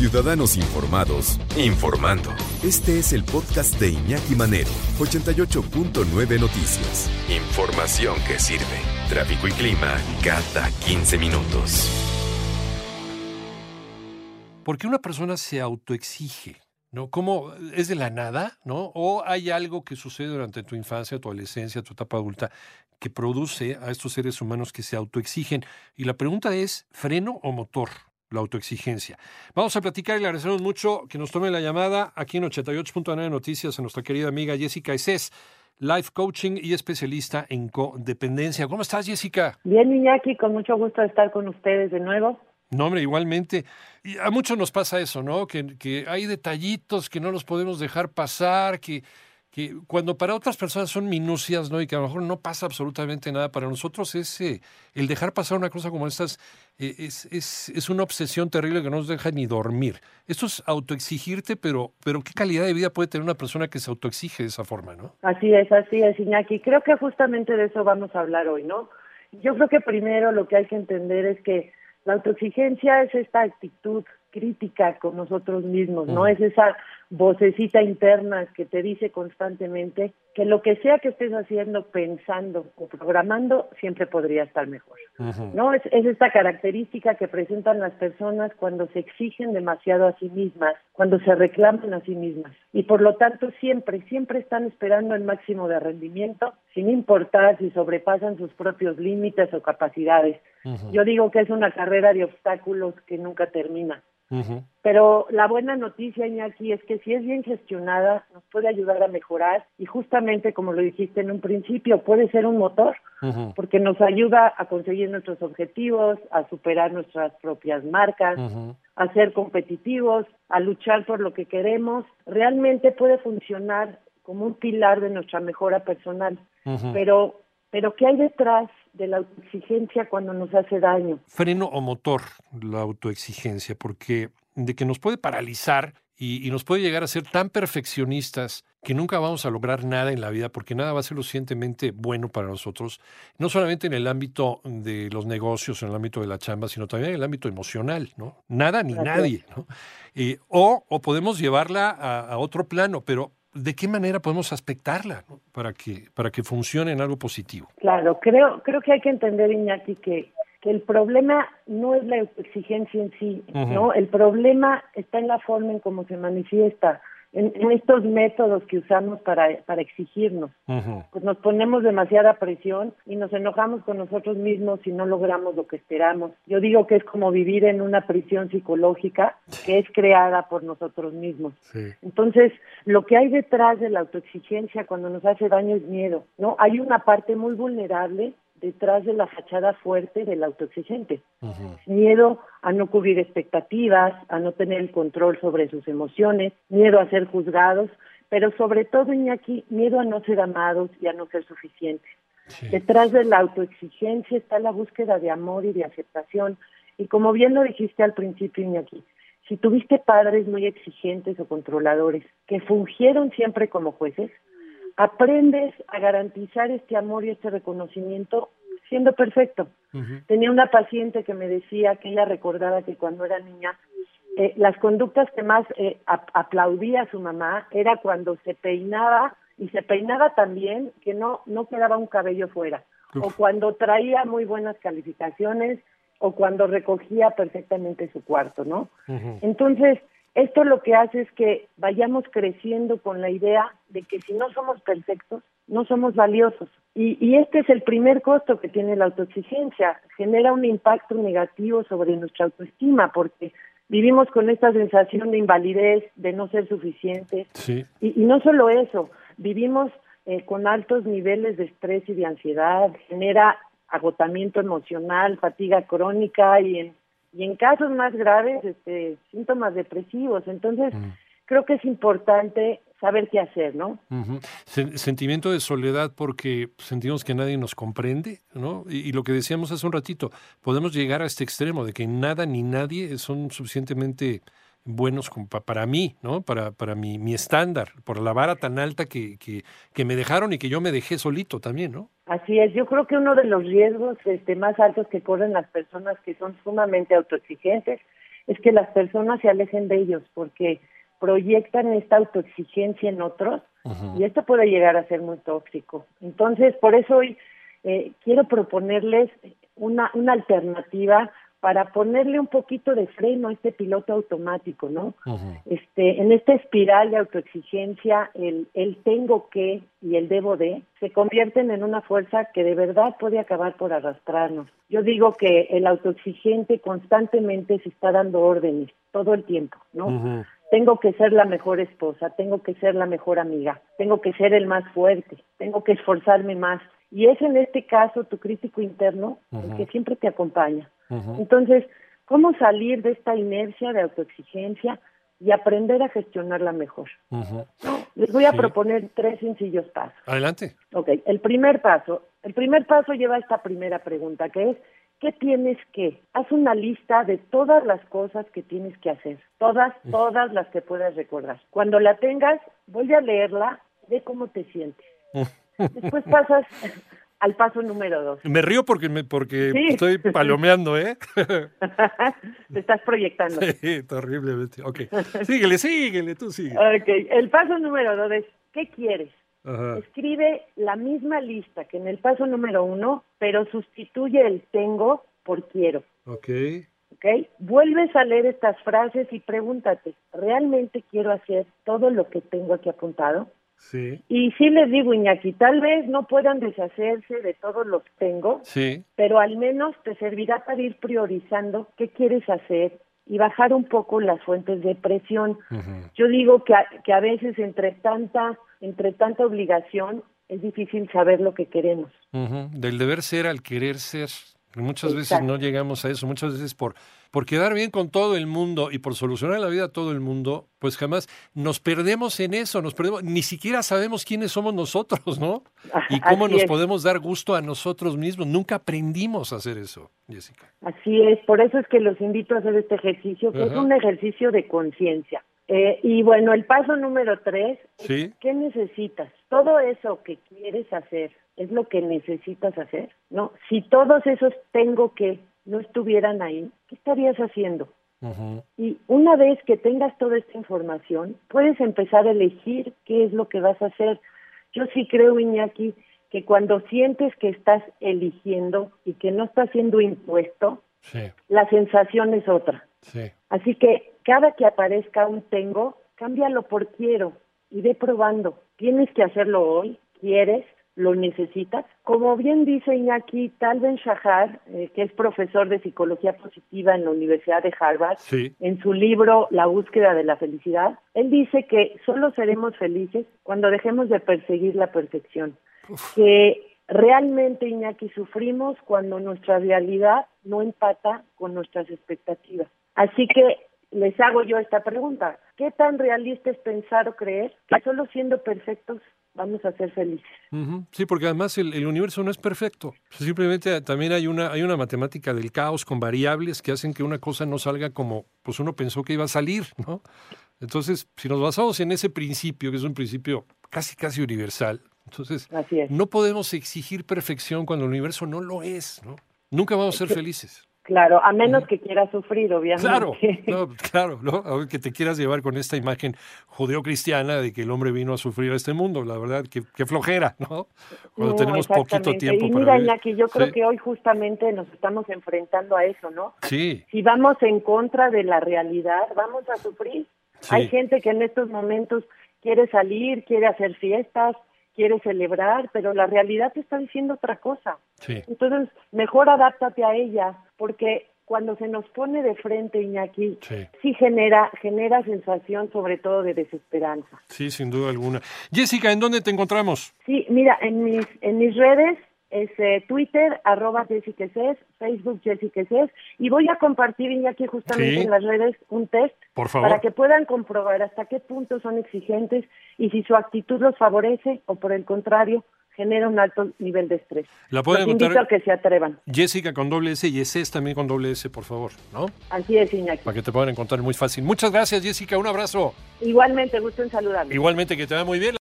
Ciudadanos Informados, informando. Este es el podcast de Iñaki Manero, 88.9 Noticias. Información que sirve. Tráfico y clima cada 15 minutos. ¿Por qué una persona se autoexige? ¿No? ¿Cómo es de la nada? ¿No? ¿O hay algo que sucede durante tu infancia, tu adolescencia, tu etapa adulta que produce a estos seres humanos que se autoexigen? Y la pregunta es, ¿freno o motor? La autoexigencia. Vamos a platicar y le agradecemos mucho que nos tome la llamada aquí en 88.9 Noticias a nuestra querida amiga Jessica Eses, life coaching y especialista en codependencia. ¿Cómo estás, Jessica? Bien, Iñaki, con mucho gusto de estar con ustedes de nuevo. No, hombre, igualmente. Y a muchos nos pasa eso, ¿no? Que, que hay detallitos que no los podemos dejar pasar, que que cuando para otras personas son minucias, ¿no? Y que a lo mejor no pasa absolutamente nada, para nosotros es eh, el dejar pasar una cosa como estas eh, es, es, es, una obsesión terrible que no nos deja ni dormir. Esto es autoexigirte, pero, pero qué calidad de vida puede tener una persona que se autoexige de esa forma, ¿no? Así es, así es, Iñaki. Creo que justamente de eso vamos a hablar hoy, ¿no? Yo creo que primero lo que hay que entender es que la autoexigencia es esta actitud crítica con nosotros mismos, ¿no? Es esa vocecita interna que te dice constantemente que lo que sea que estés haciendo, pensando o programando, siempre podría estar mejor. ¿No? Es, es esta característica que presentan las personas cuando se exigen demasiado a sí mismas, cuando se reclaman a sí mismas. Y por lo tanto siempre, siempre están esperando el máximo de rendimiento, sin importar si sobrepasan sus propios límites o capacidades. Yo digo que es una carrera de obstáculos que nunca termina. Pero la buena noticia, Iñaki, es que si es bien gestionada, nos puede ayudar a mejorar. Y justamente, como lo dijiste en un principio, puede ser un motor, porque nos ayuda a conseguir nuestros objetivos, a superar nuestras propias marcas, a ser competitivos, a luchar por lo que queremos. Realmente puede funcionar como un pilar de nuestra mejora personal. Pero, pero ¿qué hay detrás de la autoexigencia cuando nos hace daño. Freno o motor, la autoexigencia, porque de que nos puede paralizar y, nos puede llegar a ser tan perfeccionistas que nunca vamos a lograr nada en la vida porque nada va a ser lo suficientemente bueno para nosotros, no solamente en el ámbito de los negocios, en el ámbito de la chamba, sino también en el ámbito emocional, ¿no? Nada ni nadie, ¿no? Eh, o, o podemos llevarla a, a otro plano, pero ¿de qué manera podemos aspectarla para, que, para que funcione en algo positivo? Claro, creo, creo que hay que entender, Iñaki, que, que el problema no es la exigencia en sí, ¿no? El problema está en la forma en cómo se manifiesta en, estos métodos que usamos para, para exigirnos. Pues nos ponemos demasiada presión y nos enojamos con nosotros mismos si no logramos lo que esperamos. Yo digo que es como vivir en una prisión psicológica que es creada por nosotros mismos. Entonces, lo que hay detrás de la autoexigencia cuando nos hace daño es miedo, ¿no? Hay una parte muy vulnerable detrás de la fachada fuerte del autoexigente. Miedo a no cubrir expectativas, a no tener el control sobre sus emociones, miedo a ser juzgados, pero sobre todo, Iñaki, miedo a no ser amados y a no ser suficientes. Detrás de la autoexigencia está la búsqueda de amor y de aceptación. Y como bien lo dijiste al principio, Iñaki, si tuviste padres muy exigentes o controladores que fungieron siempre como jueces, aprendes a garantizar este amor y este reconocimiento siendo perfecto. Tenía una paciente que me decía que ella recordaba que cuando era niña, eh, las conductas que más eh, aplaudía a su mamá era cuando se peinaba y se peinaba también que no, no quedaba un cabello fuera, o cuando traía muy buenas calificaciones, o cuando recogía perfectamente su cuarto, ¿no? Entonces, esto lo que hace es que vayamos creciendo con la idea de que si no somos perfectos, no somos valiosos. Y, este es el primer costo que tiene la autoexigencia. Genera un impacto negativo sobre nuestra autoestima porque vivimos con esta sensación de invalidez, de no ser suficientes. Y, no solo eso, vivimos eh, con altos niveles de estrés y de ansiedad, genera agotamiento emocional, fatiga crónica y en y en casos más graves, este, síntomas depresivos. Entonces, mm. creo que es importante saber qué hacer, ¿no? Sentimiento de soledad porque sentimos que nadie nos comprende, ¿no? Y, y, lo que decíamos hace un ratito, podemos llegar a este extremo de que nada ni nadie son suficientemente buenos para mí, ¿no? Para, para mi, mi estándar, por la vara tan alta que, que, que, me dejaron y que yo me dejé solito también, ¿no? Así es, yo creo que uno de los riesgos este, más altos que corren las personas que son sumamente autoexigentes es que las personas se alejen de ellos porque proyectan esta autoexigencia en otros y esto puede llegar a ser muy tóxico. Entonces, por eso hoy eh, quiero proponerles una, una alternativa para ponerle un poquito de freno a este piloto automático, ¿no? Este, en esta espiral de autoexigencia, el, el tengo que y el debo de se convierten en una fuerza que de verdad puede acabar por arrastrarnos. Yo digo que el autoexigente constantemente se está dando órdenes todo el tiempo, ¿no? Tengo que ser la mejor esposa, tengo que ser la mejor amiga, tengo que ser el más fuerte, tengo que esforzarme más. Y es en este caso tu crítico interno el que siempre te acompaña. Entonces, ¿cómo salir de esta inercia de autoexigencia y aprender a gestionarla mejor? Les voy a proponer tres sencillos pasos. Adelante. Ok, el primer paso, el primer paso lleva a esta primera pregunta, que es, ¿qué tienes que? Haz una lista de todas las cosas que tienes que hacer, todas, todas las que puedas recordar. Cuando la tengas, vuelve a leerla, ve cómo te sientes. Después pasas al paso número dos. Me río porque me, porque estoy palomeando, ¿eh? Te estás proyectando. Sí, terriblemente. Ok, síguele, síguele, tú sigue. Ok, el paso número dos es, ¿qué quieres? Escribe la misma lista que en el paso número uno, pero sustituye el tengo por quiero. Ok. Ok, vuelves a leer estas frases y pregúntate, ¿realmente quiero hacer todo lo que tengo aquí apuntado? Sí. Y sí les digo, Iñaki, tal vez no puedan deshacerse de todos los tengo, sí. pero al menos te servirá para ir priorizando qué quieres hacer y bajar un poco las fuentes de presión. Yo digo que a, que a veces entre tanta, entre tanta obligación es difícil saber lo que queremos. Del deber ser al querer ser. Muchas veces no llegamos a eso, muchas veces por, por quedar bien con todo el mundo y por solucionar la vida a todo el mundo, pues jamás nos perdemos en eso, nos perdemos, ni siquiera sabemos quiénes somos nosotros, ¿no? Y cómo nos podemos dar gusto a nosotros mismos. Nunca aprendimos a hacer eso, Jessica. Así es, por eso es que los invito a hacer este ejercicio, que es un ejercicio de conciencia. Eh, y bueno, el paso número tres, ¿Sí? ¿qué necesitas? Todo eso que quieres hacer, es lo que necesitas hacer, ¿no? Si todos esos tengo que no estuvieran ahí, ¿qué estarías haciendo? Y una vez que tengas toda esta información, puedes empezar a elegir qué es lo que vas a hacer. Yo sí creo, Iñaki, que cuando sientes que estás eligiendo y que no estás siendo impuesto, la sensación es otra. Así que cada que aparezca un tengo, cámbialo por quiero y ve probando. Tienes que hacerlo hoy, quieres, lo necesitas. Como bien dice Iñaki, Talben Shahar, eh, que es profesor de psicología positiva en la Universidad de Harvard, en su libro La búsqueda de la felicidad, él dice que solo seremos felices cuando dejemos de perseguir la perfección. Que realmente, Iñaki, sufrimos cuando nuestra realidad no empata con nuestras expectativas. Así que les hago yo esta pregunta. ¿Qué tan realista es pensar o creer que solo siendo perfectos vamos a ser felices. Sí, porque además el, universo no es perfecto. Simplemente también hay una, hay una matemática del caos con variables que hacen que una cosa no salga como pues uno pensó que iba a salir, ¿no? Entonces, si nos basamos en ese principio, que es un principio casi casi universal, entonces no podemos exigir perfección cuando el universo no lo es, ¿no? Nunca vamos a ser felices. Claro, a menos que quieras sufrir, obviamente. Claro, no, claro, ¿no? que te quieras llevar con esta imagen judeocristiana de que el hombre vino a sufrir a este mundo, la verdad, que, flojera, ¿no? Cuando tenemos poquito tiempo y mira, Iñaki, yo creo que hoy justamente nos estamos enfrentando a eso, ¿no? Sí. Si vamos en contra de la realidad, vamos a sufrir. Hay gente que en estos momentos quiere salir, quiere hacer fiestas, quiere celebrar, pero la realidad te está diciendo otra cosa. Entonces, mejor adáptate a ella, porque cuando se nos pone de frente Iñaki, sí. genera, genera sensación sobre todo de desesperanza. Sí, sin duda alguna. Jessica, ¿en dónde te encontramos? Sí, mira, en mis, en mis redes es eh, Twitter, arroba Jessica Facebook Jessica y voy a compartir Iñaki justamente en las redes un test para que puedan comprobar hasta qué punto son exigentes y si su actitud los favorece o por el contrario genera un alto nivel de estrés. La pueden Los invito a que se atrevan. Jessica con doble S y SS también con doble S, por favor, ¿no? Así es, Iñaki. Para que te puedan encontrar muy fácil. Muchas gracias, Jessica. Un abrazo. Igualmente, gusto en saludarme. Igualmente, que te va muy bien.